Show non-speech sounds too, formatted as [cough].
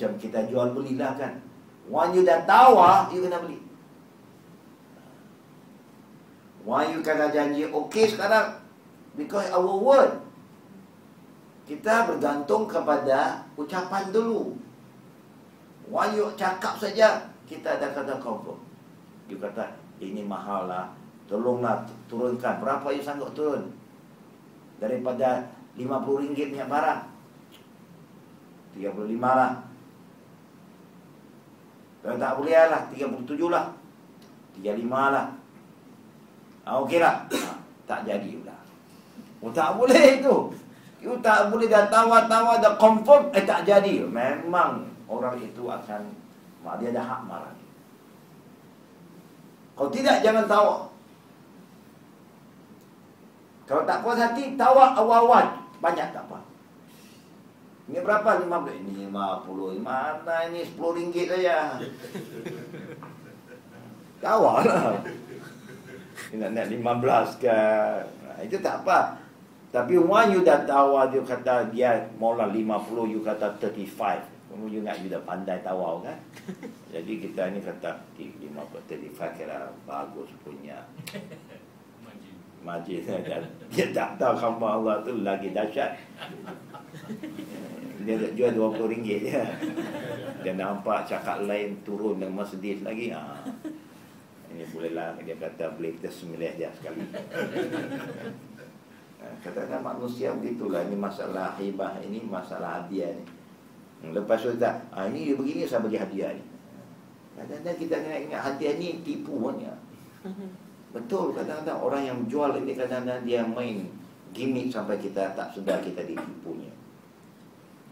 Macam kita jual belilah kan. One you dah tawar, you kena beli. One you kena janji, okay sekarang. Because our word. Kita bergantung kepada ucapan dulu. One you cakap saja, kita dah kata confirm. You kata, ini mahal lah. Tolonglah turunkan. Berapa you sanggup turun? Daripada RM50 minyak barang. 35 lah. Kalau tak boleh lah, 37 lah. 35 lah. Ah, Okey lah. Ah, tak jadi pula. Oh, tak boleh itu. You tak boleh dah tawar-tawar dah confirm eh tak jadi. Memang orang itu akan dia ada hak marah. Kalau tidak jangan tawar. Kalau tak puas hati tawar awal-awal banyak tak apa. Ini berapa? 50. Ini 50. Mana ini 10 ringgit saja. [laughs] Tawar lah. Ini nak naik 15 kan. Nah, itu tak apa. Tapi one you dah tawar, dia kata dia mula 50, you kata 35. Kamu you nak you dah pandai tawar kan. [laughs] Jadi kita ni kata 50, 35 kira bagus punya. Majlis dan dia tak tahu hamba Allah tu lagi dahsyat. [laughs] Dia tak jual RM20 je. Dia nampak cakap lain turun dan Mercedes lagi. Ha. Ini bolehlah dia kata boleh kita semilih dia sekali. Ha, Katakan manusia begitulah Ini masalah hibah Ini masalah hadiah ni Hmm, Lepas tu tak ah, Ini dia begini saya bagi hadiah ni Kadang-kadang kita kena ingat hadiah ni tipu ya. Betul kadang-kadang orang yang jual ini kadang-kadang dia main gimmick sampai kita tak sedar kita ditipunya.